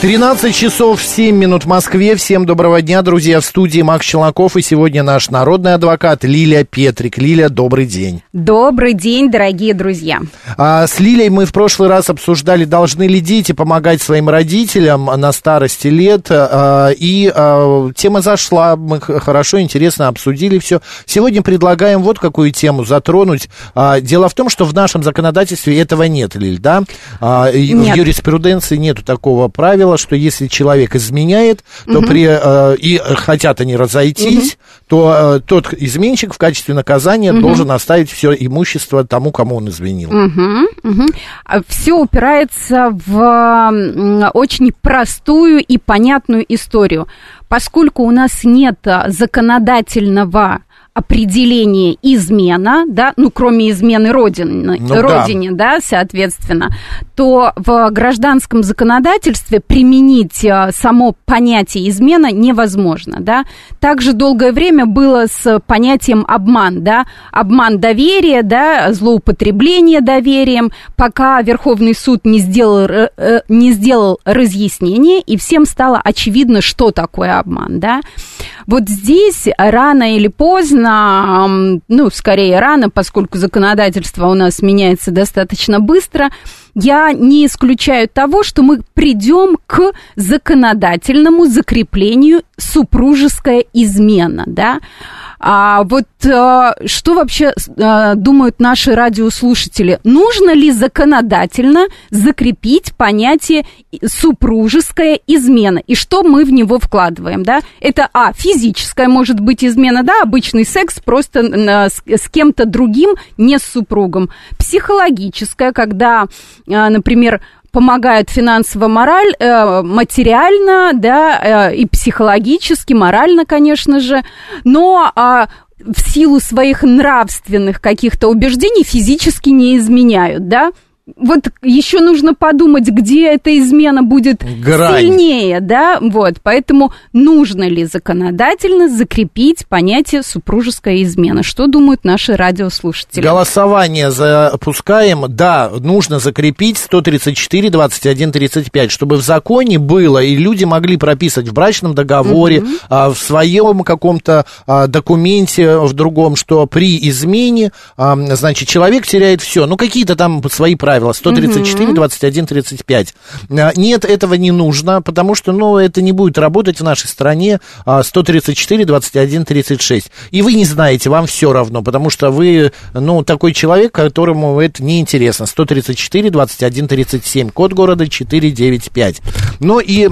13 часов 7 минут в Москве. Всем доброго дня, друзья. В студии Макс Челноков и сегодня наш народный адвокат Лилия Петрик. Лилия, добрый день. Добрый день, дорогие друзья. А, с Лилией мы в прошлый раз обсуждали, должны ли дети помогать своим родителям на старости лет. А, и а, тема зашла, мы хорошо, интересно обсудили все. Сегодня предлагаем вот какую тему затронуть. А, дело в том, что в нашем законодательстве этого нет, Лиль, да? А, нет. В юриспруденции нету такого правила правило, что если человек изменяет, то угу. при, э, и хотят они разойтись, угу. то э, тот изменщик в качестве наказания угу. должен оставить все имущество тому, кому он изменил. Угу. Угу. Все упирается в очень простую и понятную историю. Поскольку у нас нет законодательного определение измена, да, ну, кроме измены родины, ну, родине, да. да, соответственно, то в гражданском законодательстве применить э, само понятие измена невозможно, да. Также долгое время было с понятием обман, да, обман доверия, да, злоупотребление доверием, пока Верховный суд не сделал, э, э, не сделал разъяснение, и всем стало очевидно, что такое обман, да. Вот здесь рано или поздно, ну, скорее рано, поскольку законодательство у нас меняется достаточно быстро, я не исключаю того, что мы придем к законодательному закреплению супружеская измена, да, а вот а, что вообще а, думают наши радиослушатели? Нужно ли законодательно закрепить понятие супружеская измена? И что мы в него вкладываем, да? Это, а, физическая может быть измена, да, обычный секс просто а, с, с кем-то другим, не с супругом. Психологическая, когда, а, например, помогают финансово, мораль, э, материально, да, э, и психологически, морально, конечно же, но э, в силу своих нравственных каких-то убеждений физически не изменяют, да, вот еще нужно подумать, где эта измена будет Грань. сильнее, да, вот, поэтому нужно ли законодательно закрепить понятие супружеская измена? Что думают наши радиослушатели? Голосование запускаем, да, нужно закрепить 134, 21, 35, чтобы в законе было, и люди могли прописать в брачном договоре, угу. в своем каком-то а, документе, в другом, что при измене, значит, человек теряет все, ну, какие-то там свои правила правило 134, 21, 35. Нет, этого не нужно, потому что, ну, это не будет работать в нашей стране 134, 21, 36. И вы не знаете, вам все равно, потому что вы, ну, такой человек, которому это неинтересно. 134, 21, 37, код города 495. Ну и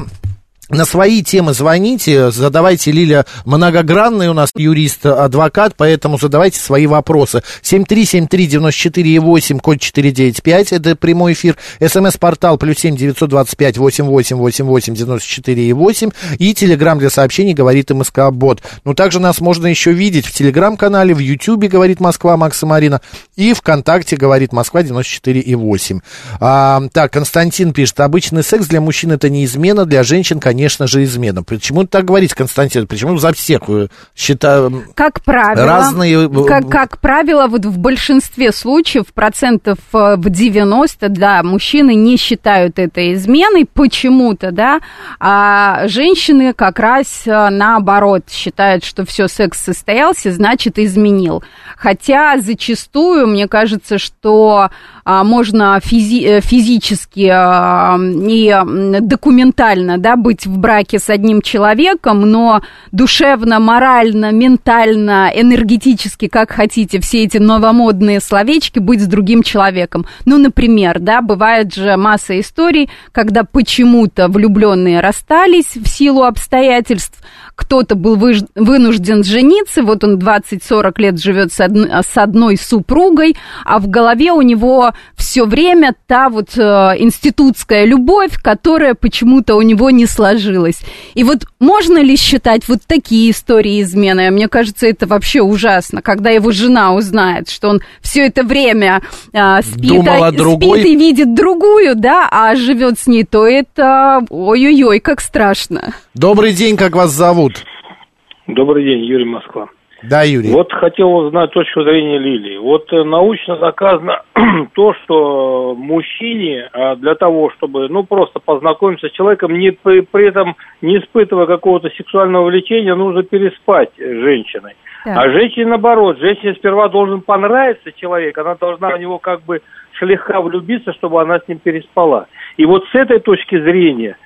на свои темы звоните, задавайте, Лиля многогранный у нас юрист-адвокат, поэтому задавайте свои вопросы. 7373948, код 495, это прямой эфир. СМС-портал плюс 7 925 88 88 94 8 и телеграмм для сообщений говорит МСК Бот. Ну, также нас можно еще видеть в телеграм-канале, в Ютьюбе говорит Москва Макса Марина и ВКонтакте говорит Москва 94 и 8. А, так, Константин пишет, обычный секс для мужчин это не измена, для женщин, конечно конечно же, измена. Почему так говорить, Константин? Почему за всех считаю как правило, разные... Э, как, как правило, вот в большинстве случаев, процентов э, в 90, да, мужчины не считают это изменой почему-то, да, а женщины как раз э, наоборот считают, что все, секс состоялся, значит, изменил. Хотя зачастую, мне кажется, что можно физи физически а, и документально, да, быть в браке с одним человеком, но душевно, морально, ментально, энергетически, как хотите, все эти новомодные словечки быть с другим человеком. Ну, например, да, бывает же масса историй, когда почему-то влюбленные расстались в силу обстоятельств, кто-то был вынужден жениться, вот он 20-40 лет живет с, од... с одной супругой, а в голове у него все время та вот э, институтская любовь, которая почему-то у него не сложилась. И вот можно ли считать вот такие истории измены? Мне кажется, это вообще ужасно, когда его жена узнает, что он все это время э, спит, Думала а, другой... спит и видит другую, да, а живет с ней, то это ой-ой-ой, как страшно. Добрый день, как вас зовут? Добрый день, Юрий Москва. Да, Юрий. Вот хотел узнать точку зрения Лилии. Вот э, научно доказано то, что мужчине а, для того, чтобы, ну, просто познакомиться с человеком, не, при, при этом не испытывая какого-то сексуального влечения, нужно переспать с женщиной. Так. А женщине наоборот, женщине сперва должен понравиться человек, она должна в него как бы слегка влюбиться, чтобы она с ним переспала. И вот с этой точки зрения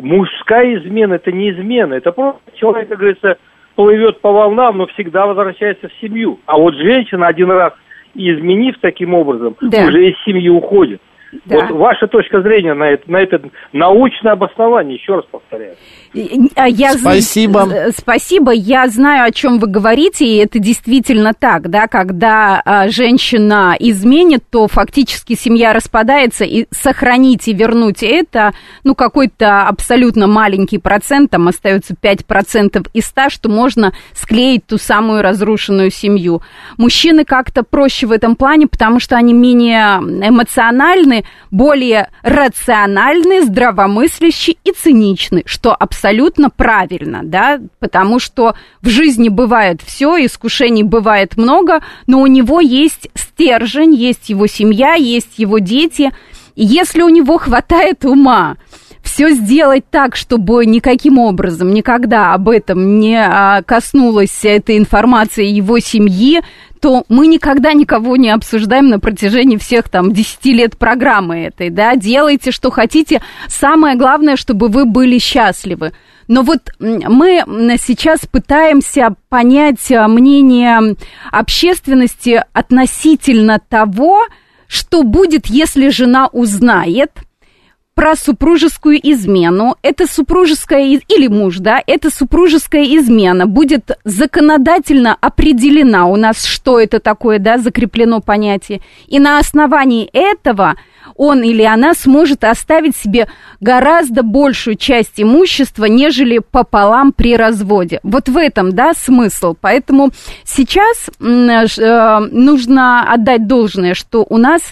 мужская измена – это не измена, это просто человек, как говорится, плывет по волнам, но всегда возвращается в семью. А вот женщина один раз изменив таким образом, да. уже из семьи уходит. Да. Вот ваша точка зрения на это, на это научное обоснование, еще раз повторяю. А я спасибо. Спасибо. Я знаю, о чем вы говорите, и это действительно так, да, когда а, женщина изменит, то фактически семья распадается, и сохранить и вернуть это, ну, какой-то абсолютно маленький процент, там остается 5% из 100, что можно склеить ту самую разрушенную семью. Мужчины как-то проще в этом плане, потому что они менее эмоциональны, более рациональны, здравомыслящие и циничны, что абсолютно правильно, да, потому что в жизни бывает все, искушений бывает много, но у него есть стержень, есть его семья, есть его дети. И если у него хватает ума, все сделать так, чтобы никаким образом никогда об этом не а, коснулась эта информация его семьи, то мы никогда никого не обсуждаем на протяжении всех там 10 лет программы этой, да, делайте, что хотите, самое главное, чтобы вы были счастливы. Но вот мы сейчас пытаемся понять а, мнение общественности относительно того, что будет, если жена узнает – про супружескую измену. Это супружеская или муж, да, это супружеская измена будет законодательно определена у нас, что это такое, да, закреплено понятие. И на основании этого он или она сможет оставить себе гораздо большую часть имущества, нежели пополам при разводе. Вот в этом, да, смысл. Поэтому сейчас э, нужно отдать должное, что у нас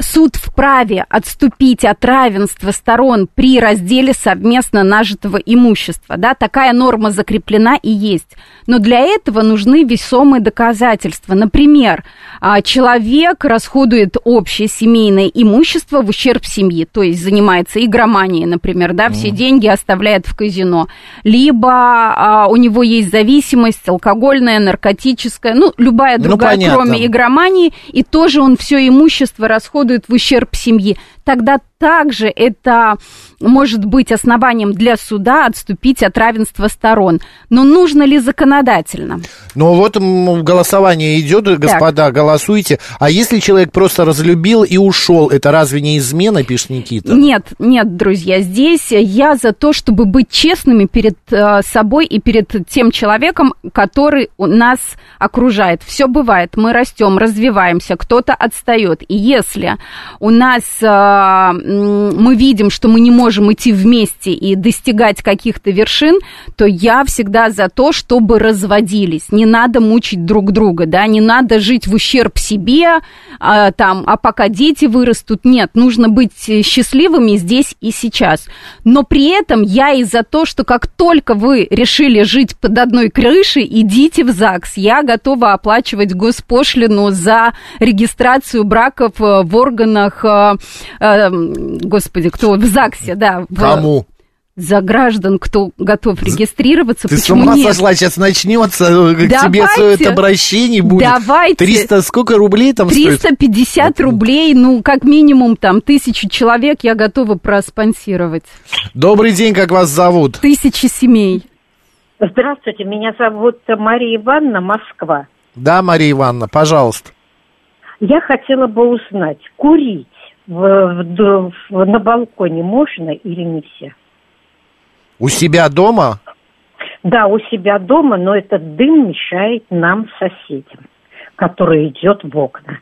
суд вправе отступить от равенства сторон при разделе совместно нажитого имущества. Да, такая норма закреплена и есть. Но для этого нужны весомые доказательства. Например, а, человек расходует общее семейное имущество в ущерб семьи, то есть занимается игроманией, например, да, все деньги оставляет в казино. Либо а, у него есть зависимость алкогольная, наркотическая, ну, любая ну, другая, ну, кроме игромании, и тоже он все имущество расходует в ущерб семьи. Тогда также это может быть основанием для суда отступить от равенства сторон. Но нужно ли законодательно? Ну вот голосование идет, господа, так. голосуйте. А если человек просто разлюбил и ушел, это разве не измена, пишет Никита? Нет, нет, друзья, здесь я за то, чтобы быть честными перед э, собой и перед тем человеком, который нас окружает. Все бывает, мы растем, развиваемся, кто-то отстает. И если у нас э, мы видим, что мы не можем идти вместе и достигать каких-то вершин, то я всегда за то, чтобы разводились. Не надо мучить друг друга, да, не надо жить в ущерб себе, а, там, а пока дети вырастут, нет, нужно быть счастливыми здесь и сейчас. Но при этом я и за то, что как только вы решили жить под одной крышей, идите в ЗАГС. Я готова оплачивать госпошлину за регистрацию браков э, в органах э, э, господи, кто в ЗАГСе, да. В, Кому? за граждан, кто готов регистрироваться. Ты Почему с ума нет? сошла, сейчас начнется, э, к тебе все это обращение будет. Давайте. 300, сколько рублей там 350 стоит? рублей, ну, как минимум, там, тысячу человек я готова проспонсировать. Добрый день, как вас зовут? Тысячи семей. Здравствуйте, меня зовут Мария Ивановна, Москва. Да, Мария Ивановна, пожалуйста. Я хотела бы узнать, курить в, в, в, на балконе можно или нельзя? У себя дома? Да, у себя дома, но этот дым мешает нам, соседям, который идет в окна.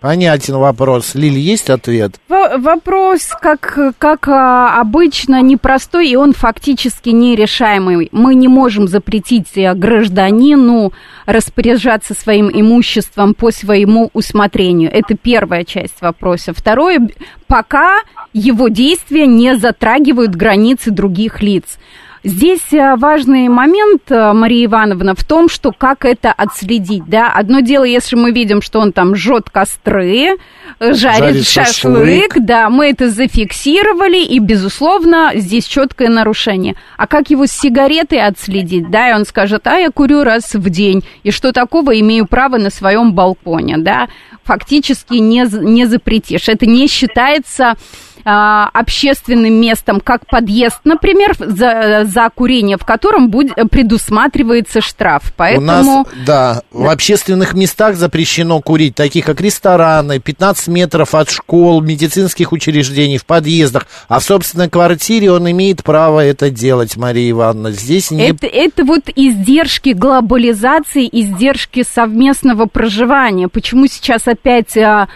Понятен вопрос. Лиль, есть ответ? В- вопрос, как, как а, обычно, непростой, и он фактически нерешаемый. Мы не можем запретить э, гражданину распоряжаться своим имуществом по своему усмотрению. Это первая часть вопроса. Второе, пока его действия не затрагивают границы других лиц. Здесь э, важный момент, э, Мария Ивановна, в том, что как это отследить, да. Одно дело, если мы видим, что он там жжет костры, э, жарит, Жарит шашлык, шашлык. да, мы это зафиксировали, и, безусловно, здесь четкое нарушение. А как его с сигаретой отследить, да, и он скажет, а я курю раз в день, и что такого имею право на своем балконе, да, фактически не, не запретишь. Это не считается общественным местом, как подъезд, например, за, за курение, в котором будет, предусматривается штраф. Поэтому... У нас, да, в общественных местах запрещено курить, таких как рестораны, 15 метров от школ, медицинских учреждений, в подъездах. А в собственной квартире он имеет право это делать, Мария Ивановна. Здесь не... Это, это вот издержки глобализации, издержки совместного проживания. Почему сейчас опять а, а,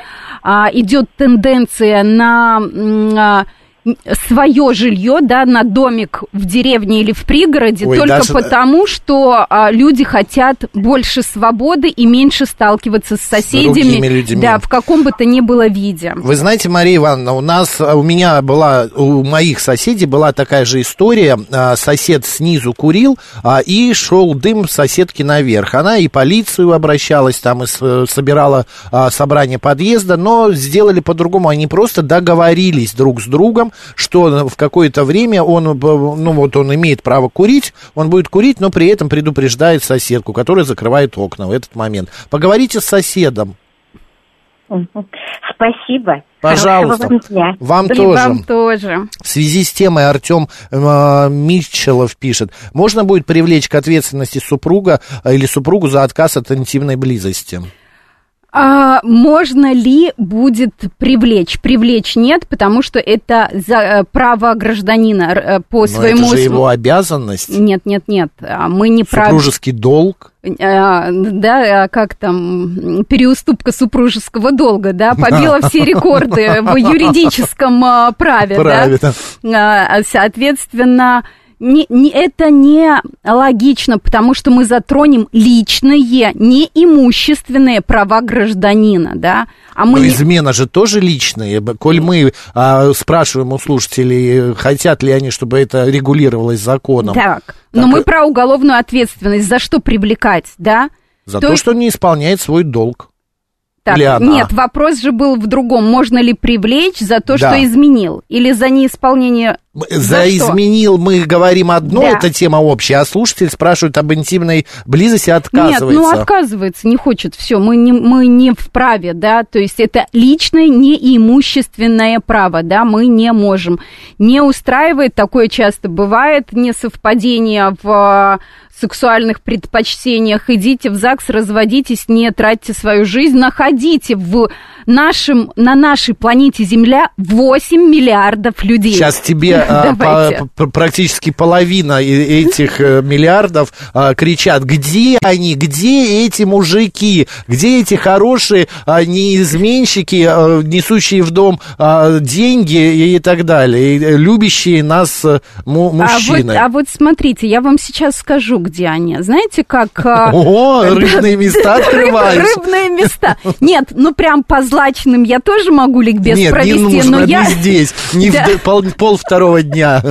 идет тенденция на а, свое жилье, да, на домик в деревне или в пригороде, Ой, только даже- потому, что а, люди хотят больше свободы и меньше сталкиваться с соседями, людьми. да, в каком бы то ни было виде. Вы знаете, Мария Ивановна, у нас, у меня была, у моих соседей была такая же история. А, Сосед снизу курил, а, и шел дым соседки наверх. Она и полицию обращалась, там и с- собирала а, собрание подъезда, но сделали по-другому. Они просто договорились друг с другом, что в какое-то время он, ну вот он имеет право курить, он будет курить, но при этом предупреждает соседку, которая закрывает окна в этот момент. Поговорите с соседом. Спасибо. Пожалуйста. Вам дня. Вам И тоже. вам тоже. В связи с темой Артем э, Митчелов пишет, можно будет привлечь к ответственности супруга э, или супругу за отказ от интимной близости? А, можно ли будет привлечь? Привлечь нет, потому что это за, э, право гражданина э, по Но своему... это же его обязанность, Нет, нет, нет. а Мы не про... супружеский долг. А, да, а как там, переуступка супружеского долга, да, побила все рекорды в юридическом праве, Правильно. да. А, Соответственно, не, не, это не логично, потому что мы затронем личные, не имущественные права гражданина, да. А мы Но измена же тоже личная. Коль мы а, спрашиваем у слушателей, хотят ли они, чтобы это регулировалось законом, Так, но Так, мы э, про уголовную ответственность за что привлекать, да? за то то, есть- что не исполняет свой долг. Так, Или она? нет, вопрос же был в другом. Можно ли привлечь за то, Да. что изменил? Или за неисполнение... За, За что? изменил мы говорим одно, Да. это тема общая, а слушатель спрашивает об интимной близости, Нет, отказывается. ну отказывается, не хочет, все, мы не, мы не вправе, да, то есть это личное неимущественное право, да, мы не можем. Не устраивает, такое часто бывает, несовпадение в э, сексуальных предпочтениях, идите в ЗАГС, разводитесь, не тратьте свою жизнь, находите в нашем, на нашей планете Земля 8 миллиардов людей. Сейчас тебе а, по- практически половина этих э, миллиардов а, кричат, где они, где эти мужики, где эти хорошие а, неизменщики, несущие в дом деньги и так далее, э, любящие нас э, му- А вот, мужчины. а вот смотрите, я вам сейчас скажу, где они. Знаете, как... О, рыбные места открываются. Рыбные места. Нет, ну прям по злачным я тоже могу ликбез Нет, провести, не нужно, но я... не здесь, не Да. в пол, пол второго дня.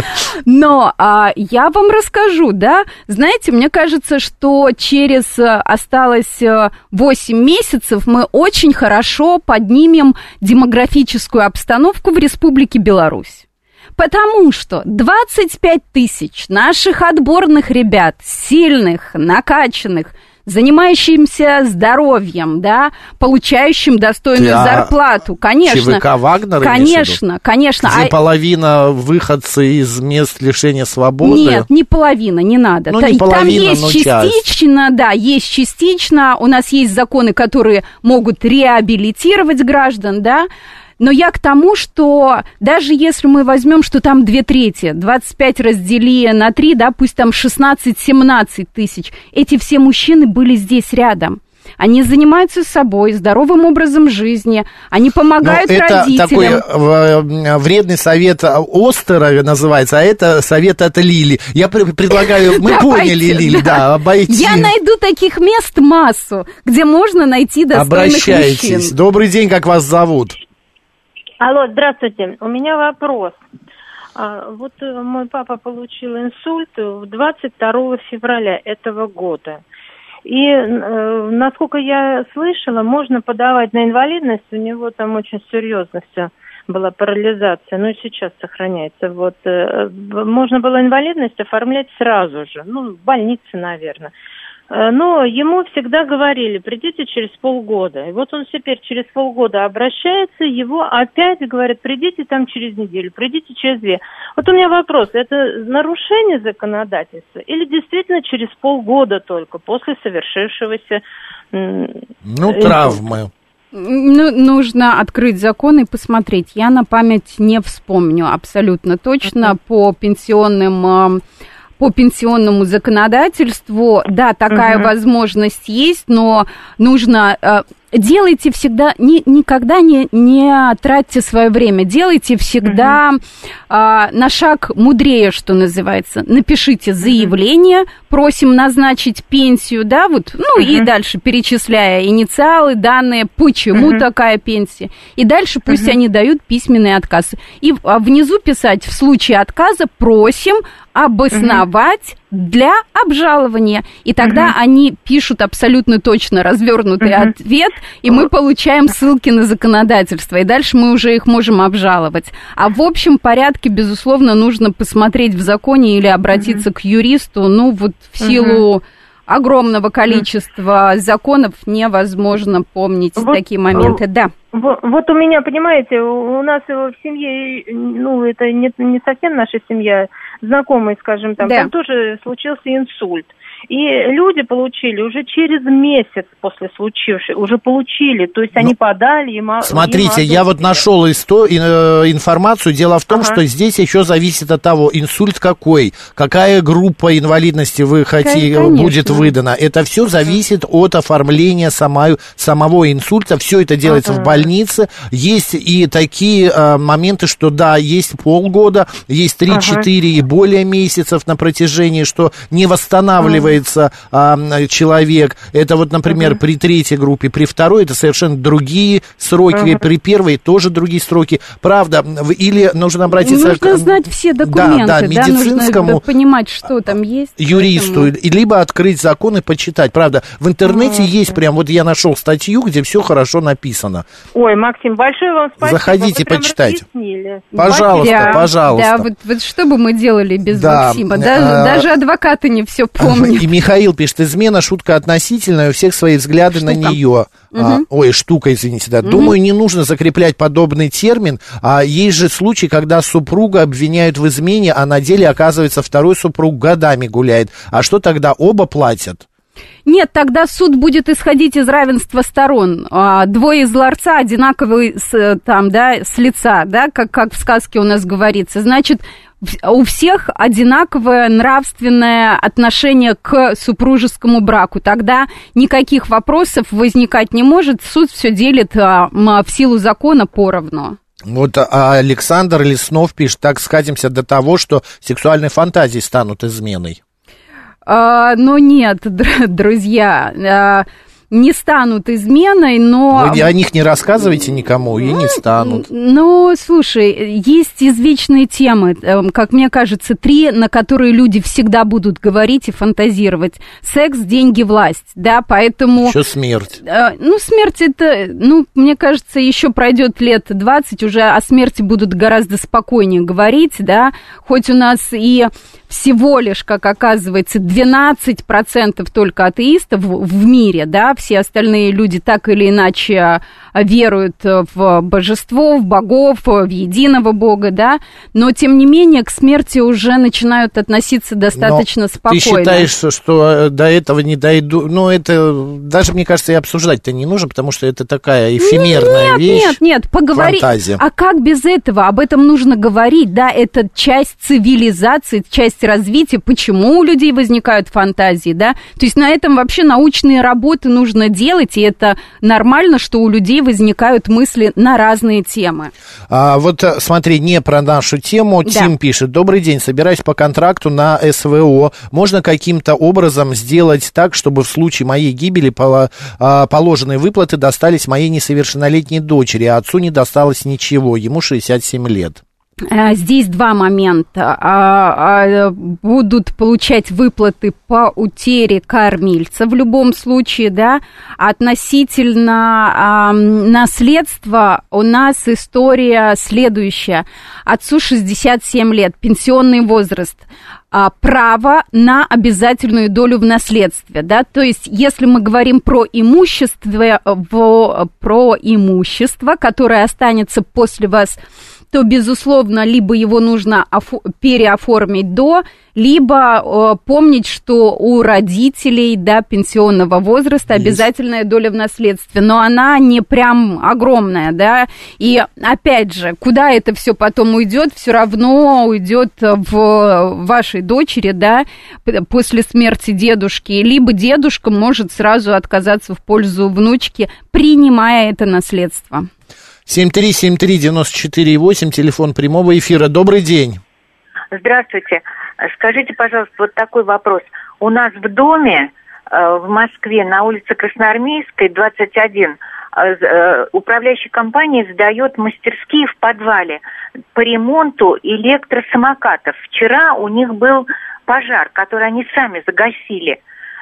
Но а, я вам расскажу, да. Знаете, мне кажется, что через а, осталось а, 8 месяцев мы очень хорошо поднимем демографическую обстановку в Республике Беларусь. Потому что 25 тысяч наших отборных ребят, сильных, накачанных, занимающимся здоровьем, да, получающим достойную а зарплату, конечно. ЧВК Вагнер? Конечно, конечно. Где А- половина выходцы из мест лишения свободы. Нет, не половина, не надо. Ну, не Там половина, есть но часть. частично, да, есть частично. У нас есть законы, которые могут реабилитировать граждан, да. Но я к тому, что даже если мы возьмем, что там две трети, 25 раздели на 3, да, пусть там 16-17 тысяч, эти все мужчины были здесь рядом. Они занимаются собой, здоровым образом жизни, они помогают Ну, это родителям. такой э, вредный совет Остера называется, а это совет от Лили. Я пр- предлагаю, мы поняли, Лили, да, обойти. Я найду таких мест массу, где можно найти достойных Обращайтесь. Добрый день, как вас зовут? Алло, здравствуйте. У меня вопрос. А, вот э, мой папа получил инсульт 22 февраля этого года. И, э, насколько я слышала, можно подавать на инвалидность. У него там очень серьезно все была парализация, и сейчас сохраняется. Вот э, можно было инвалидность оформлять сразу же, ну, в больнице, наверное. Э, Но ему всегда говорили, придите через полгода. И вот он теперь через полгода обращается, его опять говорят, придите там через неделю, придите через две. Вот у меня вопрос, это нарушение законодательства или действительно через полгода только после совершившегося... Ну, инсульта? травмы. Ну, нужно открыть закон и посмотреть. Я на память не вспомню абсолютно точно по пенсионным по пенсионному законодательству, да, такая Мгм. возможность есть, но нужно э, делайте всегда, ни, никогда не, не тратьте свое время, делайте всегда а, на шаг мудрее, что называется. Напишите заявление, просим назначить пенсию, да, вот, ну и Мгм. дальше перечисляя инициалы, данные, почему Мгм. такая пенсия. И дальше пусть Мгм. они дают письменный отказ. И а, внизу писать в случае отказа просим обосновать для обжалования. И тогда Мгм. они пишут абсолютно точно развернутый Мгм. ответ, и мы получаем ссылки на законодательство. И дальше мы уже их можем обжаловать. А в общем порядке, безусловно, нужно посмотреть в законе или обратиться к юристу. Ну, вот в силу огромного количества законов невозможно помнить Вот, такие моменты. Да. Во- Вот у меня, понимаете, у нас в семье, ну, это не, не совсем наша семья, знакомый, скажем, там, Да. там тоже случился инсульт. И люди получили уже через месяц после случившего, уже получили, то есть они подали им... а- им Смотрите, адрес. я вот нашел исто- э, информацию. Дело в том, Ага. что здесь еще зависит от того, инсульт какой, какая группа инвалидности вы хотите, конечно. будет выдана. Это все зависит от оформления самой, самого инсульта. Все это делается в Ага. больнице. Есть и такие э, моменты, что да, есть полгода, есть 3-4 и более месяцев на протяжении, что не восстанавливается а, м, человек. Это вот, например, при третьей группе, при второй это совершенно другие сроки, при первой тоже другие сроки. Правда, или нужно обратиться Нужно к знать все документы, да, да, да, медицинскому нужно понимать, что там есть. юристу, поэтому- либо открыть закон и почитать. Правда, в интернете есть прям, вот я нашел статью, где все хорошо написано. Ой, Максим, большое вам спасибо. Заходите, почитайте. разъяснили. Пожалуйста, Да, пожалуйста. Да, вот, вот что бы мы делали без Да, Максима? а- Даже, даже адвокаты не все помнят. И Михаил пишет, измена шутка относительная, у всех свои взгляды на Штука. нее. А, ой, штука, извините, да. Думаю, не нужно закреплять подобный термин. А есть же случаи, когда супруга обвиняют в измене, а на деле, оказывается, второй супруг годами гуляет. А что тогда, оба платят? Нет, тогда суд будет исходить из равенства сторон. А, Двое из ларца одинаковые с, там, да, с лица, да, как, как в сказке у нас говорится. Значит, у всех одинаковое нравственное отношение к супружескому браку. Тогда никаких вопросов возникать не может. Суд все делит а, в силу закона поровну. Вот а Александр Леснов пишет, так скатимся до того, что сексуальные фантазии станут изменой. А, ну нет, др- друзья, а, не станут изменой, но... Вы о них не рассказывайте никому и не станут. Ну, слушай, есть извечные темы, эм, как мне кажется, три, на которые люди всегда будут говорить и фантазировать. Секс, деньги, власть, да, поэтому... Еще смерть. Э, Ну, смерть это, ну, мне кажется, еще пройдет лет 20, уже о смерти будут гораздо спокойнее говорить, да, хоть у нас и всего лишь, как оказывается, 12% только атеистов в мире, да, все остальные люди так или иначе веруют в божество, в богов, в единого бога, да, но тем не менее к смерти уже начинают относиться достаточно Но спокойно. Ты считаешь, что, что до этого не дойду? Ну, это даже, мне кажется, и обсуждать-то не нужно, потому что это такая эфемерная нет, вещь. Нет, нет, поговори. Фантазия. А как без этого? Об этом нужно говорить, да, это часть цивилизации, часть развития. Почему у людей возникают фантазии, да? То есть на этом вообще научные работы нужно делать, и это нормально, что у людей возникают мысли на разные темы. А, вот э, смотри, не про нашу тему. Да. Тим пишет. Добрый день, собираюсь по контракту на СВО. Можно каким-то образом сделать так, чтобы в случае моей гибели а, положенные выплаты достались моей несовершеннолетней дочери, а отцу не досталось ничего. Ему 67 лет. А, Здесь два момента. А, а, Будут получать выплаты по утере кормильца в любом случае, да. Относительно наследства у нас история следующая. Отцу 67 лет, пенсионный возраст право на обязательную долю в наследстве, да, то есть если мы говорим про имущество, про имущество, которое останется после вас, то, безусловно, либо его нужно офо- переоформить до, либо э, помнить, что у родителей, да, пенсионного возраста Есть. обязательная доля в наследстве, но она не прям огромная, да, и опять же, куда это все потом уйдет, все равно уйдет в вашей дочери, да, после смерти дедушки, либо дедушка может сразу отказаться в пользу внучки, принимая это наследство. 7373948, телефон прямого эфира. Добрый день. Здравствуйте. Скажите, пожалуйста, вот такой вопрос. У нас в доме э, в Москве на улице Красноармейской, 21, э, э, управляющая компания сдает мастерские в подвале по ремонту электросамокатов. Вчера у них был пожар, который они сами загасили.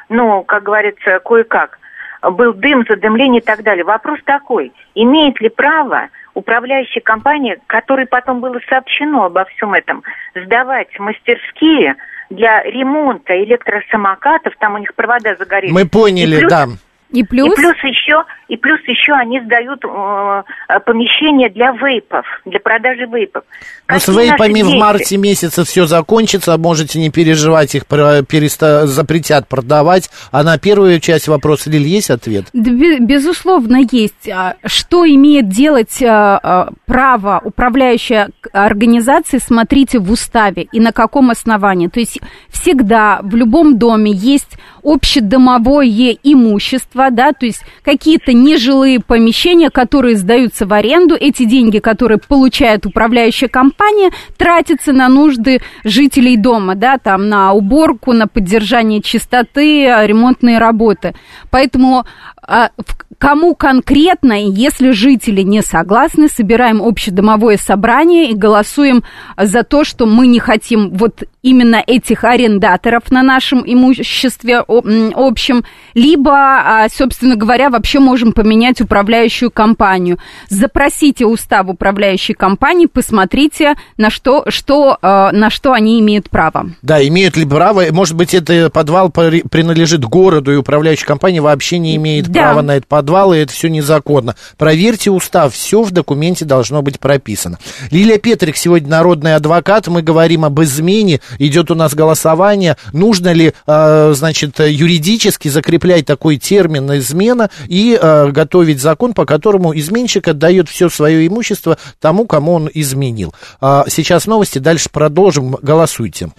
Ну, как говорится, кое-как. Был дым, задымление и так далее. Вопрос такой. Имеет ли право управляющая компания, которой потом было сообщено обо всем этом, сдавать мастерские для ремонта электросамокатов, там у них провода загорелись. Мы поняли, И плюс- да. И плюс... И плюс еще, и плюс еще они сдают э, э, помещение для вейпов, для продажи вейпов. Ну, с Какие наши вейпами в марте месяце все закончится, можете не переживать, их про- переста- запретят продавать. А на первую часть вопроса, Лиль, есть ответ? Да, бе- Безусловно, есть. А Что имеет делать а, а, право управляющая организации, смотрите в уставе и на каком основании. То есть всегда в любом доме есть общедомовое имущество, да, то есть какие-то нежилые помещения, которые сдаются в аренду, эти деньги, которые получает управляющая компания, тратятся на нужды жителей дома, да, там на уборку, на поддержание чистоты, а, ремонтные работы. Поэтому а, кому конкретно, если жители не согласны, собираем общедомовое собрание и голосуем за то, что мы не хотим вот именно этих арендаторов на нашем имуществе общем, либо, а, собственно говоря, вообще можем поменять управляющую компанию. Запросите устав управляющей компании, посмотрите, на что, что, а, на что они имеют право. Да, имеют ли право, может быть, это подвал принадлежит городу, и управляющая компания вообще не имеет Да. Права на этот подвал, и это все незаконно. Проверьте устав, все в документе должно быть прописано. Лилия Петрик сегодня народный адвокат, мы говорим об измене, идет у нас голосование, нужно ли, э, значит, юридически закреплять такой термин измена и э, готовить закон, по которому изменщик отдает все свое имущество тому, кому он изменил. А, Сейчас новости, дальше продолжим, голосуйте.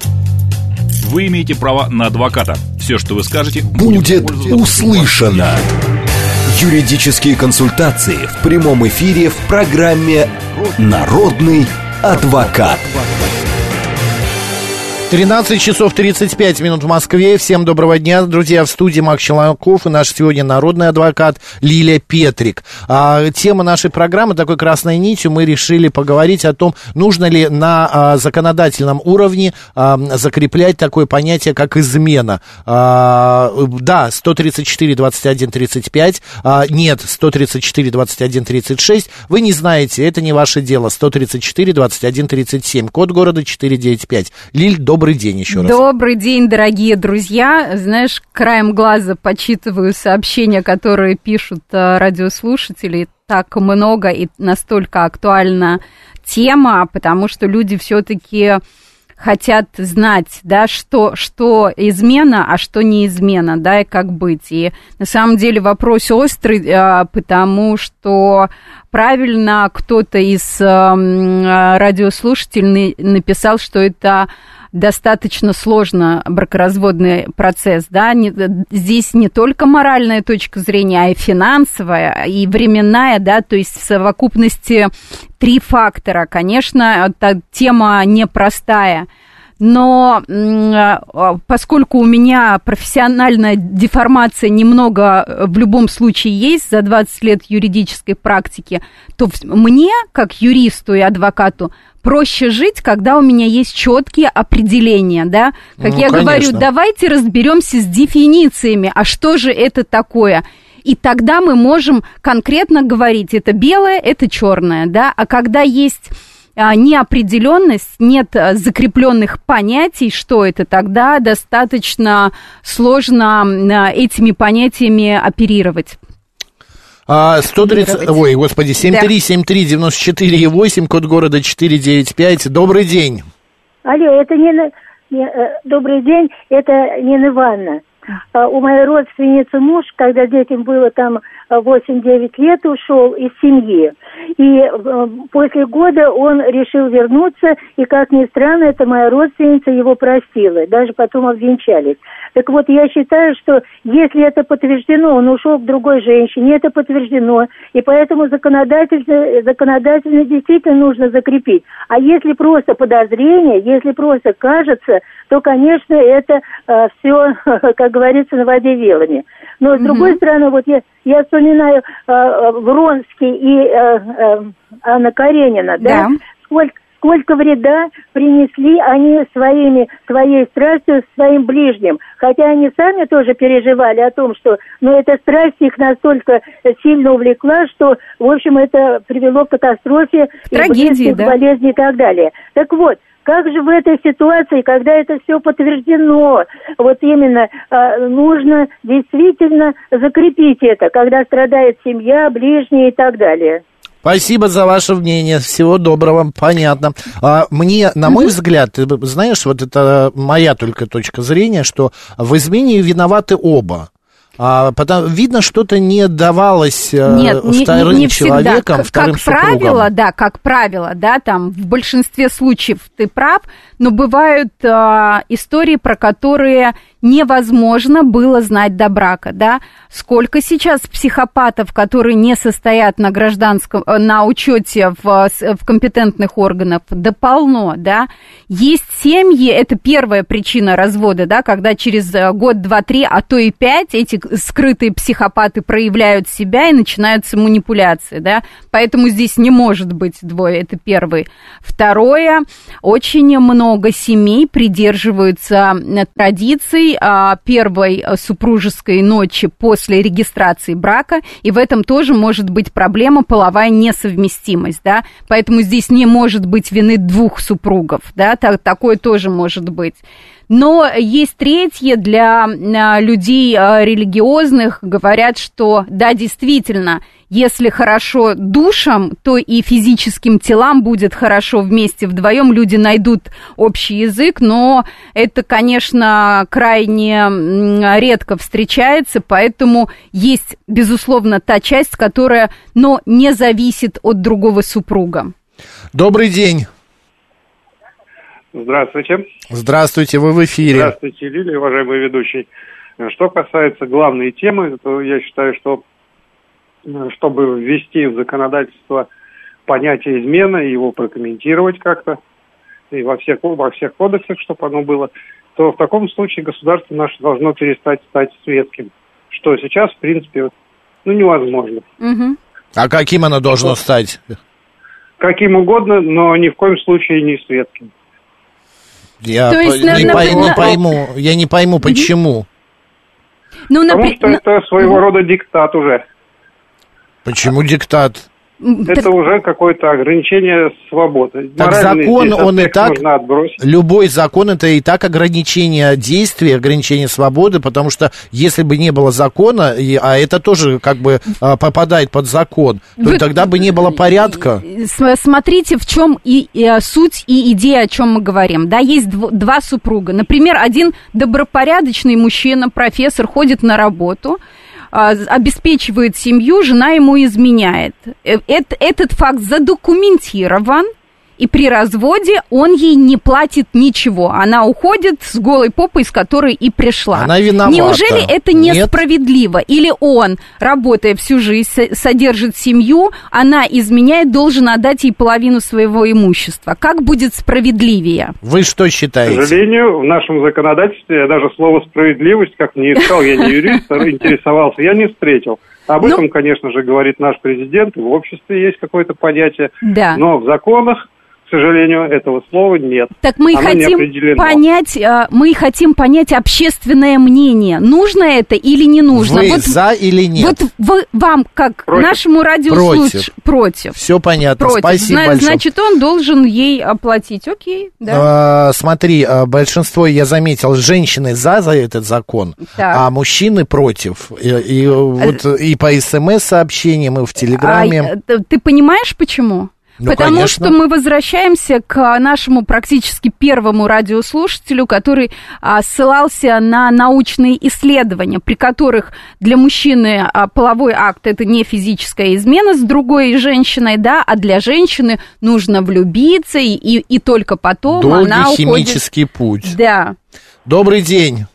Вы имеете право на адвоката. Все, что вы скажете, Будет пользоваться- услышано. Юридические консультации в прямом эфире в программе «Народный адвокат». 13 часов 35 минут в Москве. Всем доброго дня, друзья. В студии Макс Челноков и наш сегодня народный адвокат Лилия Петрик. А, тема нашей программы такой красной нитью. Мы решили поговорить о том, нужно ли на а, законодательном уровне а, закреплять такое понятие, как измена. А, да, 134, 21, 35. А, нет, 134, 21, 36. Вы не знаете, это не ваше дело. 134, 21, 37. Код города 495. Лиль, добрый день еще раз. Добрый день, дорогие друзья. Знаешь, краем глаза почитываю сообщения, которые пишут э, радиослушатели. так много и настолько актуальна тема, потому что люди все-таки хотят знать, да, что, что измена, а что не измена, да, и как быть. И на самом деле вопрос острый, а, потому что правильно кто-то из радиослушателей написал, что это достаточно сложно бракоразводный процесс, да, не, здесь не только моральная точка зрения, а и финансовая, и временная, да, то есть в совокупности три фактора. Конечно, эта тема непростая, но поскольку у меня профессиональная деформация немного э, в любом случае есть за 20 лет юридической практики, то мне, как юристу и адвокату, проще жить, когда у меня есть четкие определения, да? Как ну, я конечно. говорю, давайте разберемся с дефинициями, а что же это такое? И тогда мы можем конкретно говорить, это белое, это черное, да? А когда есть а, неопределенность, нет а, закрепленных понятий, что это, тогда достаточно сложно а, этими понятиями оперировать. А, 130, ой, господи, 7373948, код города 495. Добрый день. Алло, это не, не э, добрый день, это Нина Ивановна. А, у моей родственницы муж, когда детям было там 8-9 лет, ушел из семьи. И э, после года он решил вернуться, и, как ни странно, эта моя родственница его простила. Даже потом обвенчались. Так вот, я считаю, что если это подтверждено, он ушел к другой женщине, это подтверждено, и поэтому законодательно, законодательно действительно нужно закрепить. А если просто подозрение, если просто кажется, то, конечно, это э, все, как говорится, на воде велами. Но, с mm другой стороны, вот я, я вспоминаю э, Вронский и э, э, Анна Каренина, да, да. сколько сколько вреда принесли они своими, своей страстью своим ближним. Хотя они сами тоже переживали о том, что ну, эта страсть их настолько сильно увлекла, что, в общем, это привело к катастрофе, Трагедии, и да? болезни и так далее. Так вот, как же в этой ситуации, когда это все подтверждено, вот именно э, нужно действительно закрепить это, когда страдает семья, ближние и так далее. Спасибо за ваше мнение. Всего доброго. Понятно. А, мне, на мой взгляд, ты знаешь, вот это моя только точка зрения, что в измене виноваты оба. А, потому, видно, что-то не давалось э, Нет, вторым не, не человеком, всегда. вторым как супругом. правило, да, как правило, да, там в большинстве случаев ты прав, но бывают э, истории, про которые невозможно было знать до брака, да. Сколько сейчас психопатов, которые не состоят на гражданском, э, на учете в, в компетентных органах, да полно, да. Есть семьи, это первая причина развода, да, когда через э, год, два, три, а то и пять эти скрытые психопаты проявляют себя и начинаются манипуляции, да, поэтому здесь не может быть двое, это первый. Второе, очень много семей придерживаются традиций а, первой супружеской ночи после регистрации брака, и в этом тоже может быть проблема половая несовместимость, да, поэтому здесь не может быть вины двух супругов, да, так, такое тоже может быть. Но есть третье для а, людей а, религиозных, говорят, что да, действительно, если хорошо душам, то и физическим телам будет хорошо вместе вдвоем, люди найдут общий язык, но это, конечно, крайне редко встречается, поэтому есть, безусловно, та часть, которая, но не зависит от другого супруга. Добрый день. Здравствуйте. Здравствуйте, вы в эфире. Здравствуйте, Лилия, уважаемый ведущий. Что касается главной темы, то я считаю, что чтобы ввести в законодательство понятие измена и его прокомментировать как-то, и во всех, во всех кодексах, чтобы оно было, то в таком случае государство наше должно перестать стать светским, что сейчас, в принципе, ну, невозможно. Угу. А каким оно должно стать? Каким угодно, но ни в коем случае не светским. Я То есть, по- не, на, пой- на, не пойму, я не пойму, почему. Ну, Потому напри... что это своего рода диктат уже. Почему диктат? Это уже какое-то ограничение свободы. Так Моральный закон, он и так, любой закон это и так ограничение действий, ограничение свободы, потому что если бы не было закона, и- а это тоже как бы а, попадает под закон, то Вы- тогда бы не было порядка. С- Смотрите, в чем и, и, а, суть и идея, о чем мы говорим. Да, есть дв- два супруга. Например, один добропорядочный мужчина, профессор, ходит на работу, обеспечивает семью, жена ему изменяет. Э, эт- этот факт задокументирован. И при разводе он ей не платит ничего. Она уходит с голой попой, с которой и пришла. Она виновата. Неужели это Нет? несправедливо? Или он, работая всю жизнь, со- содержит семью, она изменяет, должен отдать ей половину своего имущества? Как будет справедливее? Вы что К считаете? сожалению, в нашем законодательстве я даже слово «справедливость», как не искал, я не юрист, интересовался, я не встретил. Об Ну- этом, конечно же, говорит наш президент, и в обществе есть какое-то понятие, Да. но в законах, к сожалению, этого слова нет. Так мы и Оно хотим понять, а, мы хотим понять общественное мнение. Нужно это или не нужно? Вы Вот- за или нет? Вот вы, вам, как Против. нашему радиослушателю, Против. против. Все понятно. Против. Спасибо Зна- большое. Значит, он должен ей оплатить. Окей, да. А, смотри, а, большинство, я заметил, женщины за, за этот закон, Так. а мужчины против. И, и вот и по смс-сообщениям, и в Телеграме. А, ты понимаешь, почему? Ну, Потому конечно. что мы возвращаемся к нашему практически первому радиослушателю, который а, ссылался на научные исследования, при которых для мужчины а, половой акт это не физическая измена с другой женщиной, да, а для женщины нужно влюбиться и, и, и только потом Долгий она уходит. химический путь. Да. Добрый день.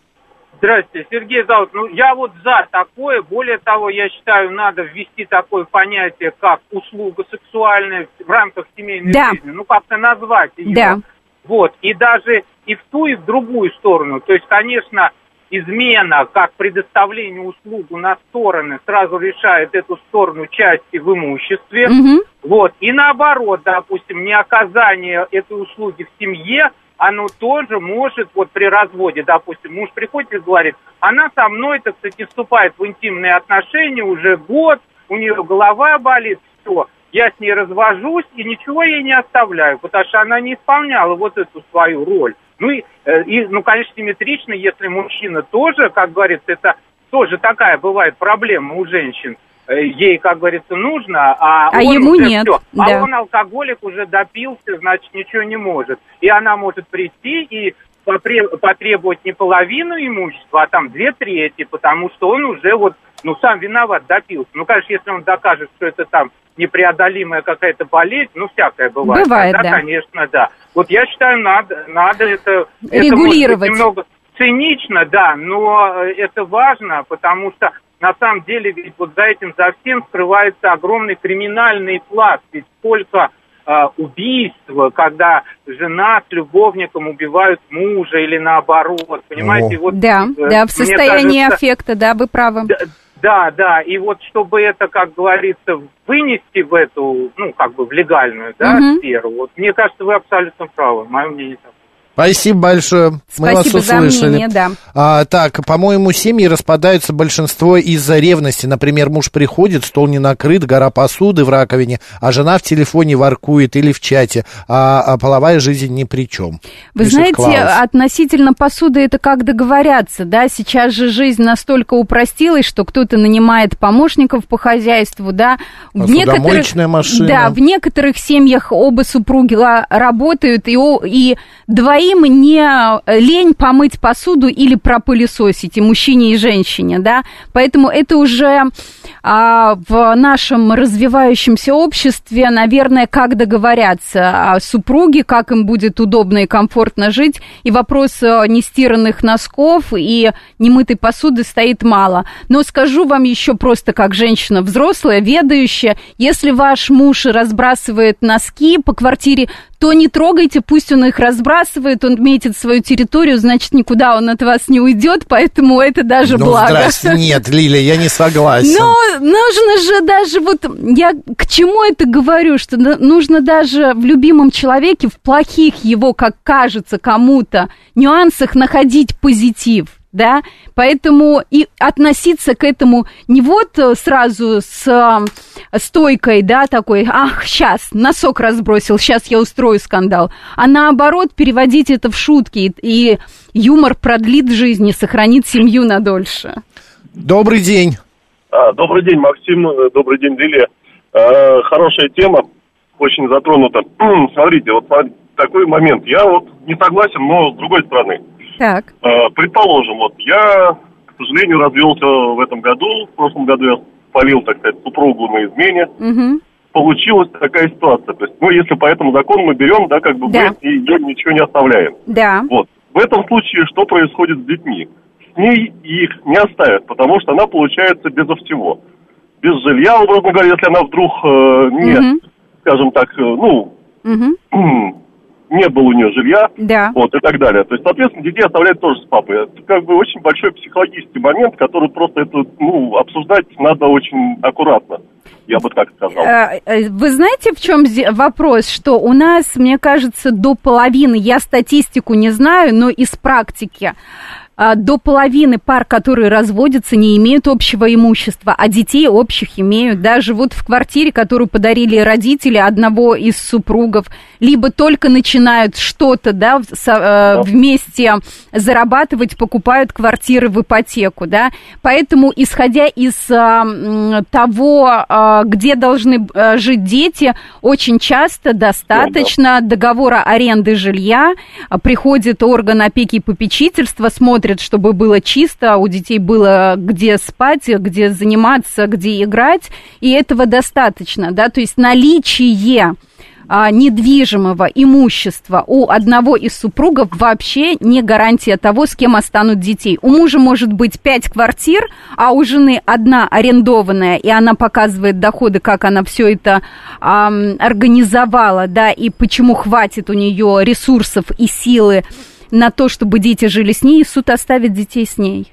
Здрасте, Сергей зовут. Ну, я вот за такое. Более того, я считаю, надо ввести такое понятие, как услуга сексуальная в рамках семейной Да. жизни. Ну, как-то назвать ее. Да. Вот. И даже и в ту, и в другую сторону. То есть, конечно, измена, как предоставление услугу на стороны, сразу решает эту сторону части в имуществе. Мгм. Вот. И наоборот, допустим, не оказание этой услуги в семье, оно тоже может, вот при разводе, допустим, муж приходит и говорит, она со мной, так сказать, вступает в интимные отношения уже год, у нее голова болит, все, я с ней развожусь и ничего ей не оставляю, потому что она не исполняла вот эту свою роль. Ну и, э, и, ну, конечно, симметрично, если мужчина тоже, как говорится, это тоже такая бывает проблема у женщин. Э, Ей, как говорится, нужно, а, А он ему уже нет, всё. да. А он алкоголик уже допился, значит, ничего не может. И она может прийти и потребовать не половину имущества, а там две трети, потому что он уже вот, ну, сам виноват, допился. Ну, конечно, если он докажет, что это там непреодолимая какая-то болезнь, ну, всякое бывает. Бывает, Тогда, да. конечно, да. Вот я считаю, надо, надо это... это, Регулировать. быть, немного цинично, да, но э, это важно, потому что на самом деле ведь вот за этим, за всем скрывается огромный криминальный пласт. Ведь сколько э, убийств, когда жена с любовником убивают мужа или наоборот, понимаете? О. Вот, Да, э, да, в состоянии кажется, аффекта, да, вы правы. да, да, да, и вот чтобы это, как говорится, вынести в эту, ну, как бы в легальную, да, Мгм. сферу, вот мне кажется, вы абсолютно правы, мое мнение такое. Спасибо большое. Мы вас Спасибо за услышали. мнение, да. А, так, по-моему, семьи распадаются большинство из-за ревности. Например, муж приходит, стол не накрыт, гора посуды в раковине, а жена в телефоне воркует или в чате, а, а половая жизнь ни при чем. Вы знаете, Клаус. относительно посуды это как договорятся, да, сейчас же жизнь настолько упростилась, что кто-то нанимает помощников по хозяйству, да. В Посудомоечная машина. Да, в некоторых семьях оба супруги ла- работают, и, и двоим не э, лень помыть посуду или пропылесосить, и мужчине, и женщине, да, поэтому это уже а, в нашем развивающемся обществе, наверное, как договорятся а, супруги, как им будет удобно и комфортно жить, и вопрос э, нестиранных носков и немытой посуды стоит мало. Но скажу вам еще просто как женщина взрослая, ведающая, если ваш муж разбрасывает носки по квартире, то не трогайте, пусть он их разбрасывает, он метит свою территорию, значит, никуда он от вас не уйдет, поэтому это даже ну, благо. здрасте, нет, Лиля, я не согласен. Но нужно же даже вот, я к чему это говорю, что нужно даже в любимом человеке, в плохих его, как кажется кому-то, нюансах находить позитив. Да, поэтому и относиться к этому не вот э, сразу с стойкой, да, такой, ах, сейчас, носок разбросил, сейчас я устрою скандал, а наоборот переводить это в шутки, и, и юмор продлит жизнь и сохранит семью надольше. Добрый день. А, добрый день, Максим, э, добрый день, Лилия. А, хорошая тема, очень затронута. Смотрите, вот такой момент. Я вот не согласен, но с другой стороны. Так. А, предположим, вот я, к сожалению, развелся в этом году. В прошлом году я полил, так сказать, супругу на измене. Угу. Получилась такая ситуация. То есть, ну, если по этому закону мы берем, да, как бы Да. мы ее ничего не оставляем. Да. Вот. В этом случае что происходит с детьми? С ней их не оставят, потому что она получается безо всего. Без жилья, образно говоря, если она вдруг э, не, Мгм. скажем так, э, ну, Мгм. не было у нее жилья, Да. вот, и так далее. То есть, соответственно, детей оставляют тоже с папой. Это как бы очень большой психологический момент, который просто это, ну, обсуждать надо очень аккуратно, я бы так сказал. Э, э, Вы знаете, в чем вопрос? Что у нас, мне кажется, до половины, я статистику не знаю, но из практики, до половины пар, которые разводятся, не имеют общего имущества, а детей общих имеют, да, живут в квартире, которую подарили родители одного из супругов, либо только начинают что-то, да, со- э, вместе зарабатывать, покупают квартиры в ипотеку, да, поэтому, исходя из а, м, того, а, где должны а, жить дети, очень часто достаточно договора аренды жилья, а, приходит орган опеки и попечительства, смотрит, чтобы было чисто, у детей было где спать, где заниматься, где играть, и этого достаточно, да, то есть наличие а, недвижимого имущества у одного из супругов вообще не гарантия того, с кем останут детей. У мужа может быть пять квартир, а у жены одна арендованная, и она показывает доходы, как она все это ам, организовала, да, и почему хватит у нее ресурсов и силы на то, чтобы дети жили с ней, и суд оставит детей с ней.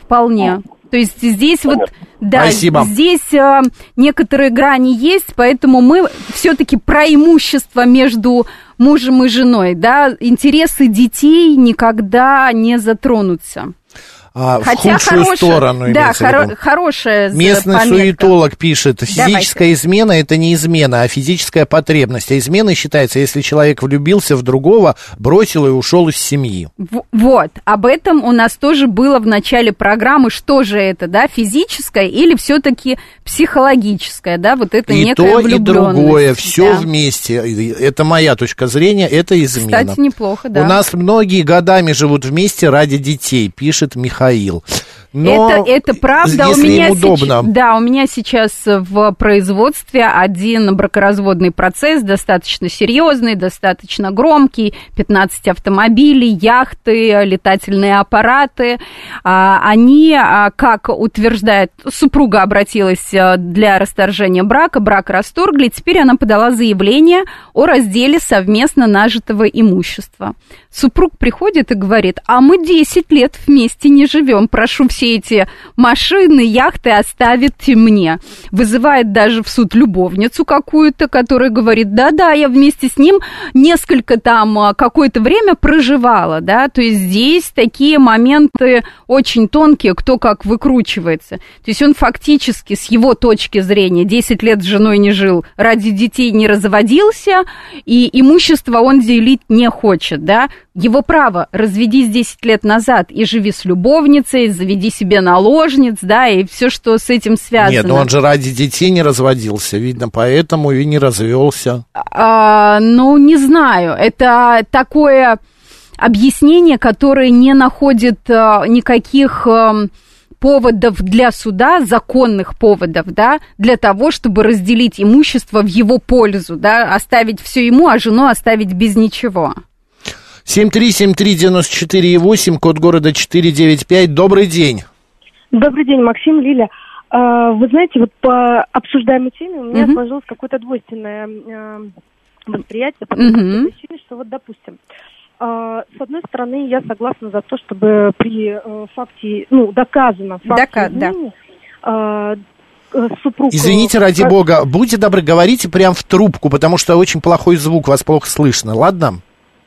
Вполне. То есть здесь вот, да, Спасибо. здесь а, некоторые грани есть, поэтому мы все-таки про имущество между мужем и женой, да, интересы детей никогда не затронутся. А, в Хотя худшую хорошая- сторону да, в хоро- хорошая Местный пометка. суетолог пишет, Давайте. физическая измена это не измена, а физическая потребность. А измена считается, если человек влюбился в другого, бросил и ушел из семьи. В- Вот, об этом у нас тоже было в начале программы, что же это, да, физическое или все-таки психологическое, да, вот это и некая то, и влюблённость. другое, все Да. вместе. И Это моя точка зрения, это измена. Кстати, неплохо, да. У нас многие годами живут вместе ради детей, пишет Михаил. Rail. Но это, это правда. если у меня им удобно. Да, у меня сейчас в производстве один бракоразводный процесс достаточно серьезный, достаточно громкий. 15 автомобилей, яхты, летательные аппараты. А, Они, а, как утверждает, супруга обратилась а, для расторжения брака, брак расторгли, теперь она подала заявление о разделе совместно нажитого имущества. Супруг приходит и говорит, а мы 10 лет вместе не живем, прошу все эти машины, яхты оставите мне. Вызывает даже в суд любовницу какую-то, которая говорит, да-да, я вместе с ним несколько там а, какое-то время проживала, да, то есть здесь такие моменты очень тонкие, кто как выкручивается. То есть он фактически с его точки зрения 10 лет с женой не жил, ради детей не разводился, и имущество он делить не хочет, да. Его право, разведись 10 лет назад и живи с любовницей, заведи себе наложниц, да, и все, что с этим связано. Нет, но он же ради детей не разводился, видно, поэтому и не развелся. А, ну, не знаю. Это такое объяснение, которое не находит а, никаких ам, поводов для суда, законных поводов, да, для того, чтобы разделить имущество в его пользу, да, оставить все ему, а жену оставить без ничего. 7373948, код города 495. Добрый день. Добрый день, Максим, Лиля. А, Вы знаете, вот по обсуждаемой теме у меня Мгм. сложилось какое-то двойственное э, восприятие, по Мгм. той простой причине, что вот, допустим, а, с одной стороны, я согласна за то, чтобы при э, факте, ну, доказано факте Дока- да. измены, а, э, супруг... э, Извините, ради как- бога, будьте добры, говорите прям в трубку, потому что очень плохой звук, вас плохо слышно, ладно?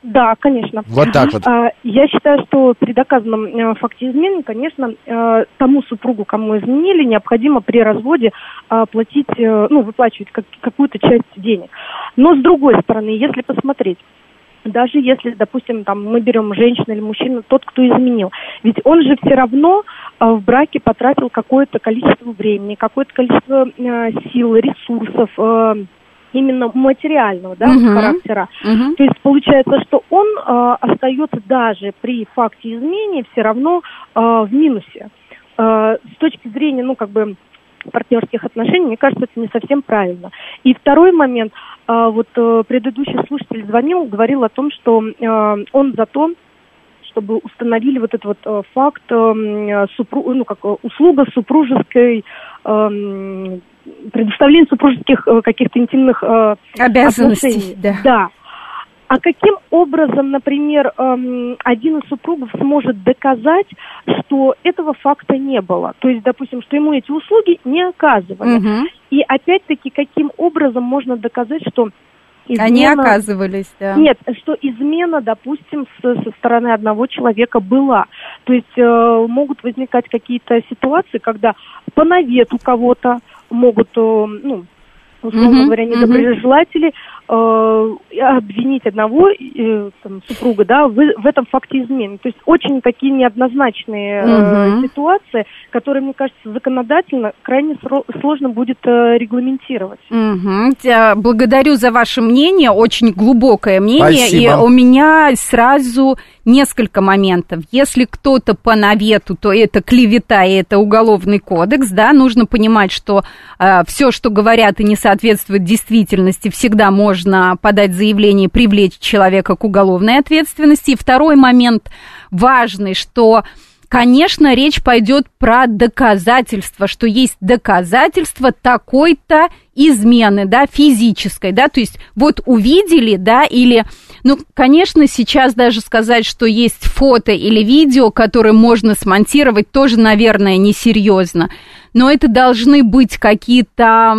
Да, конечно. Вот так вот. А, Я считаю, что при доказанном э, факте измены, конечно, э, тому супругу, кому изменили, необходимо при разводе а, платить, э, ну, выплачивать как- какую-то часть денег. Но с другой стороны, если посмотреть, даже если, допустим, там мы берем женщину или мужчину, тот, кто изменил, ведь он же все равно э, в браке потратил какое-то количество времени, какое-то количество э, сил, ресурсов, э, именно материального, да, Мгм. характера. Мгм. То есть получается, что он э, остается даже при факте изменения все равно э, в минусе. Э, с точки зрения, ну, как бы партнерских отношений, мне кажется, это не совсем правильно. И второй момент, э, вот э, предыдущий слушатель звонил, говорил о том, что э, он за то, чтобы установили вот этот вот э, факт э, м, супру- ну, как э, услуга супружеской эм, предоставление супружеских э, каких-то интимных э, Обязанностей, отношений. да. Да. А каким образом, например, эм, один из супругов сможет доказать, что этого факта не было? То есть, допустим, что ему эти услуги не оказывали. Мгм. И опять-таки, каким образом можно доказать, что Они измена- оказывались, да. Нет, что измена, допустим, с- со стороны одного человека была. То есть э, могут возникать какие-то ситуации, когда по навету кого-то могут, э, ну, условно говоря, недоброжелатели э, обвинить одного э, там, супруга, да, в, в этом факте измены. То есть очень такие неоднозначные э, Мгм. ситуации, которые, мне кажется, законодательно крайне сложно будет э, регламентировать. Тя- Благодарю за ваше мнение, очень глубокое мнение. Спасибо. И у меня сразу несколько моментов. Если кто-то по навету, то это клевета и это уголовный кодекс, да, нужно понимать, что все, что говорят и не соответствует действительности, всегда можно подать заявление привлечь человека к уголовной ответственности. И второй момент важный, что Конечно, речь пойдет про доказательства, что есть доказательства такой-то измены, да, физической, да, то есть вот увидели, да, или, ну, конечно, сейчас даже сказать, что есть фото или видео, которое можно смонтировать, тоже, наверное, несерьезно, но это должны быть какие-то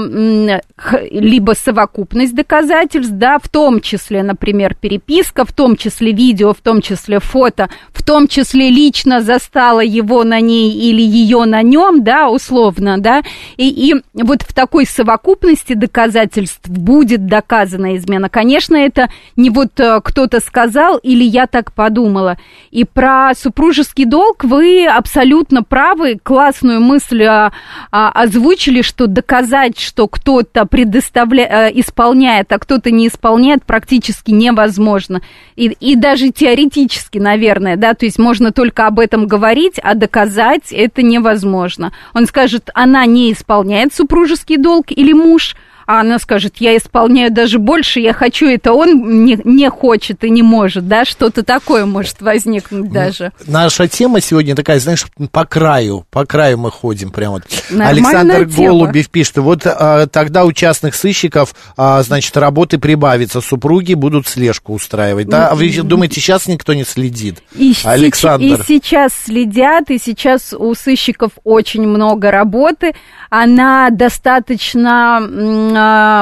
либо совокупность доказательств, да, в том числе, например, переписка, в том числе видео, в том числе фото, том числе лично застала его на ней или ее на нем, да, условно, да, и, и вот в такой совокупности доказательств будет доказана измена. Конечно, это не вот э, кто-то сказал или я так подумала. И про супружеский долг вы абсолютно правы, классную мысль а, а, озвучили, что доказать, что кто-то предоставля... э, исполняет, а кто-то не исполняет, практически невозможно. И, и даже теоретически, наверное, да, то есть можно только об этом говорить, а доказать это невозможно. Он скажет, она не исполняет супружеский долг или муж, а она скажет, я исполняю даже больше, я хочу, это он не, не хочет и не может, да, что-то такое может возникнуть даже. Наша тема сегодня такая, знаешь, по краю, по краю мы ходим прям вот. Александр тема. Голубев пишет, вот а, тогда у частных сыщиков, а, значит, работы прибавится, супруги будут слежку устраивать. Да, а вы думаете, сейчас никто не следит? И, Александр. и сейчас следят, и сейчас у сыщиков очень много работы. Она достаточно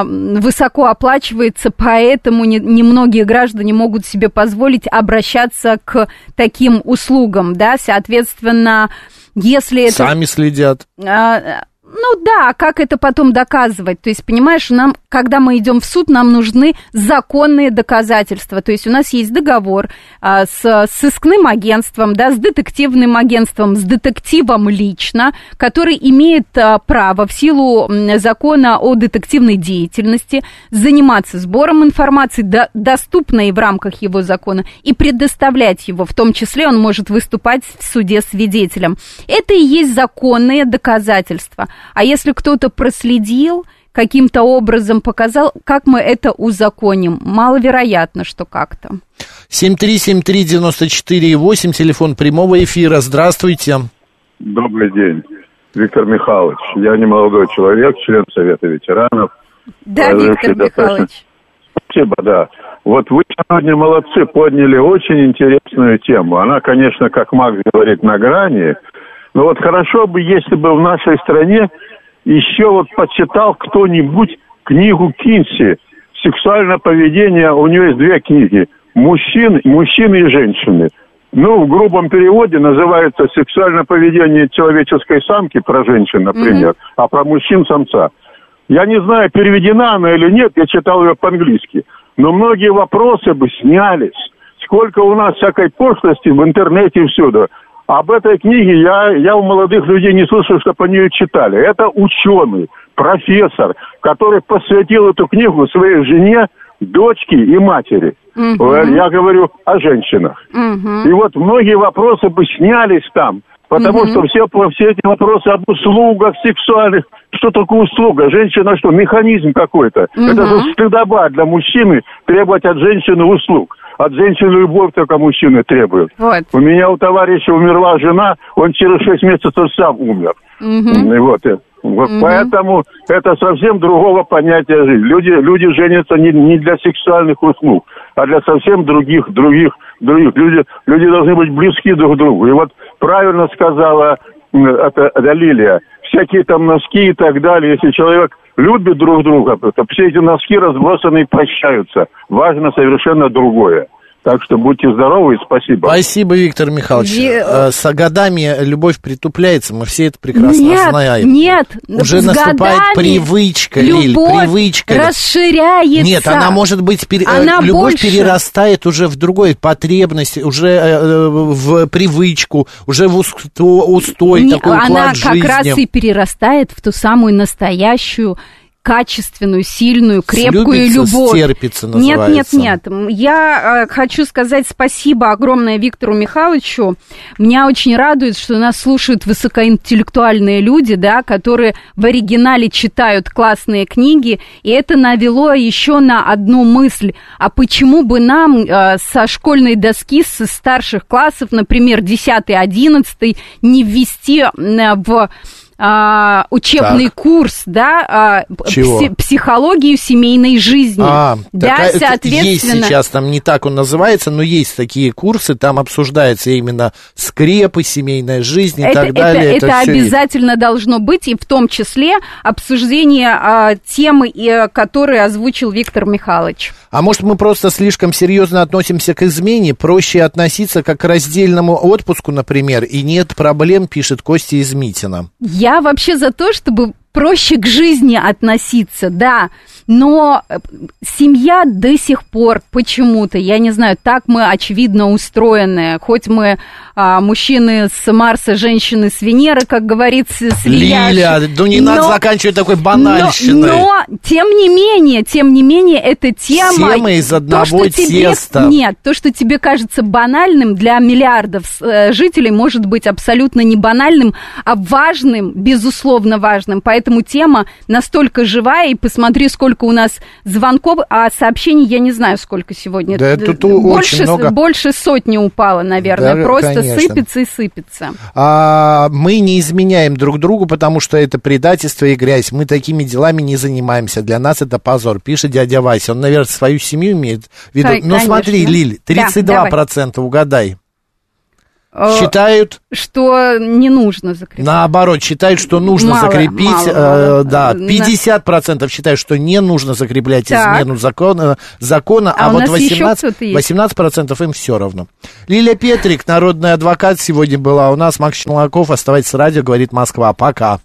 высоко оплачивается, поэтому не- немногие граждане могут себе позволить обращаться к таким услугам, да, соответственно, если это... Сами следят. А, Ну да, а как это потом доказывать? То есть, понимаешь, нам, когда мы идем в суд, нам нужны законные доказательства. То есть у нас есть договор а, с с сыскным агентством, да, с детективным агентством, с детективом лично, который имеет а, право в силу закона о детективной деятельности заниматься сбором информации, до- доступной в рамках его закона, и предоставлять его. В том числе он может выступать в суде свидетелем. Это и есть законные доказательства. А если кто-то проследил, каким-то образом показал, как мы это узаконим? Маловероятно, что как-то. 7373948, телефон прямого эфира. Здравствуйте. Добрый день, Виктор Михайлович. Я не молодой человек, член Совета ветеранов. Да, Виктор достаточно- Михайлович. Спасибо, да. Вот вы сегодня молодцы, подняли очень интересную тему. Она, конечно, как Макс говорит, на грани. Но вот хорошо бы, если бы в нашей стране еще вот почитал кто-нибудь книгу Кинси «Сексуальное поведение». У нее есть две книги. мужчин, мужчины и женщины. Ну, в грубом переводе называется сексуальное поведение человеческой самки про женщин, например, а про мужчин самца. Я не знаю, переведена она или нет, я читал ее по-английски. Но многие вопросы бы снялись. Сколько у нас всякой пошлости в интернете и всюду. Об этой книге я, я у молодых людей не слышал, чтобы они ее читали. Это ученый, профессор, который посвятил эту книгу своей жене, дочке и матери. Мгм. Я говорю о женщинах. Мгм. И вот многие вопросы бы снялись там, потому Мгм. что все, все эти вопросы об услугах сексуальных, что такое услуга? Женщина что, механизм какой-то? Мгм. Это же стыдоба для мужчины требовать от женщины услуг. От женщины любовь только мужчины требуют. Вот. У меня у товарища умерла жена, он через 6 месяцев сам умер. И вот, вот Мгм. поэтому это совсем другого понятия жизни. Люди, люди женятся не, не для сексуальных услуг, а для совсем других, других, других. Люди, люди должны быть близки друг к другу. И вот правильно сказала это, это Лилия, всякие там носки и так далее, если человек любит друг друга, все эти носки разбросаны и прощаются. Важно совершенно другое. Так что будьте здоровы и спасибо. Спасибо, Виктор Михайлович. Ве- Э, С годами любовь притупляется, мы все это прекрасно нет, знаем. нет. Уже с наступает годами привычка, Лиль, привычка. расширяется. Нет, она может быть, пере- э, Она любовь больше. перерастает уже в другой потребность, уже э, э, в привычку, уже в усто- устой, Не, такой уклад она жизни. как раз и перерастает в ту самую настоящую качественную, сильную, крепкую Слюбится, любовь. стерпится Нет, нет, называется. нет. М, Я э, хочу сказать спасибо огромное Виктору Михайловичу. Меня очень радует, что нас слушают высокоинтеллектуальные люди, да, которые в оригинале читают классные книги. И это навело еще на одну мысль. А почему бы нам э, со школьной доски, со старших классов, например, 10-11, не ввести в а, учебный Так. курс, да, а, Чего? пси- психологию семейной жизни. А, да, такая- соответственно. Есть сейчас, там не так он называется, но есть такие курсы, там обсуждается именно скрепы, семейная жизнь и это, так далее. это, это всё есть. обязательно должно быть, и в том числе обсуждение а, темы, и, а, которую озвучил Виктор Михайлович. А может, мы просто слишком серьезно относимся к измене, проще относиться как к раздельному отпуску, например, и нет проблем, пишет Костя из Митина. Я вообще за то, чтобы проще к жизни относиться, да, но э, семья до сих пор почему-то, я не знаю, так мы очевидно устроены, хоть мы а, мужчины с Марса, женщины с Венеры, как говорится, с Ильяш. Лиля, ну не надо Но- заканчивать такой банальщиной. Но, но, тем не менее, тем не менее, эта тема... Мы из одного то, что тебе- теста. Нет, то, что тебе кажется банальным, для миллиардов э, жителей может быть абсолютно не банальным, а важным, безусловно важным. Поэтому тема настолько живая, и посмотри, сколько у нас звонков, а сообщений я не знаю, сколько сегодня. Да, тут очень больше, много. больше сотни упало, наверное. Да, Просто конечно. сыпется и сыпется. А, мы не изменяем друг другу, потому что это предательство и грязь. Мы такими делами не занимаемся. Для нас это позор, пишет дядя Вася. Он, наверное, свою семью имеет в виду. Кай- Но смотри, конечно. Лиль, Да, 32% угадай. Э, Считают, Что не нужно закреплять. наоборот, считают, что нужно Мало, закрепить. мало, э, мало. да, На- 50% считают, что не нужно закреплять Так. измену закона, закона А а, вот нас еще 18, кто-то есть? 18% им все равно. Лилия Петрик, народный адвокат, сегодня была у нас. Макс Челноков, оставайтесь с радио, говорит Москва. Пока.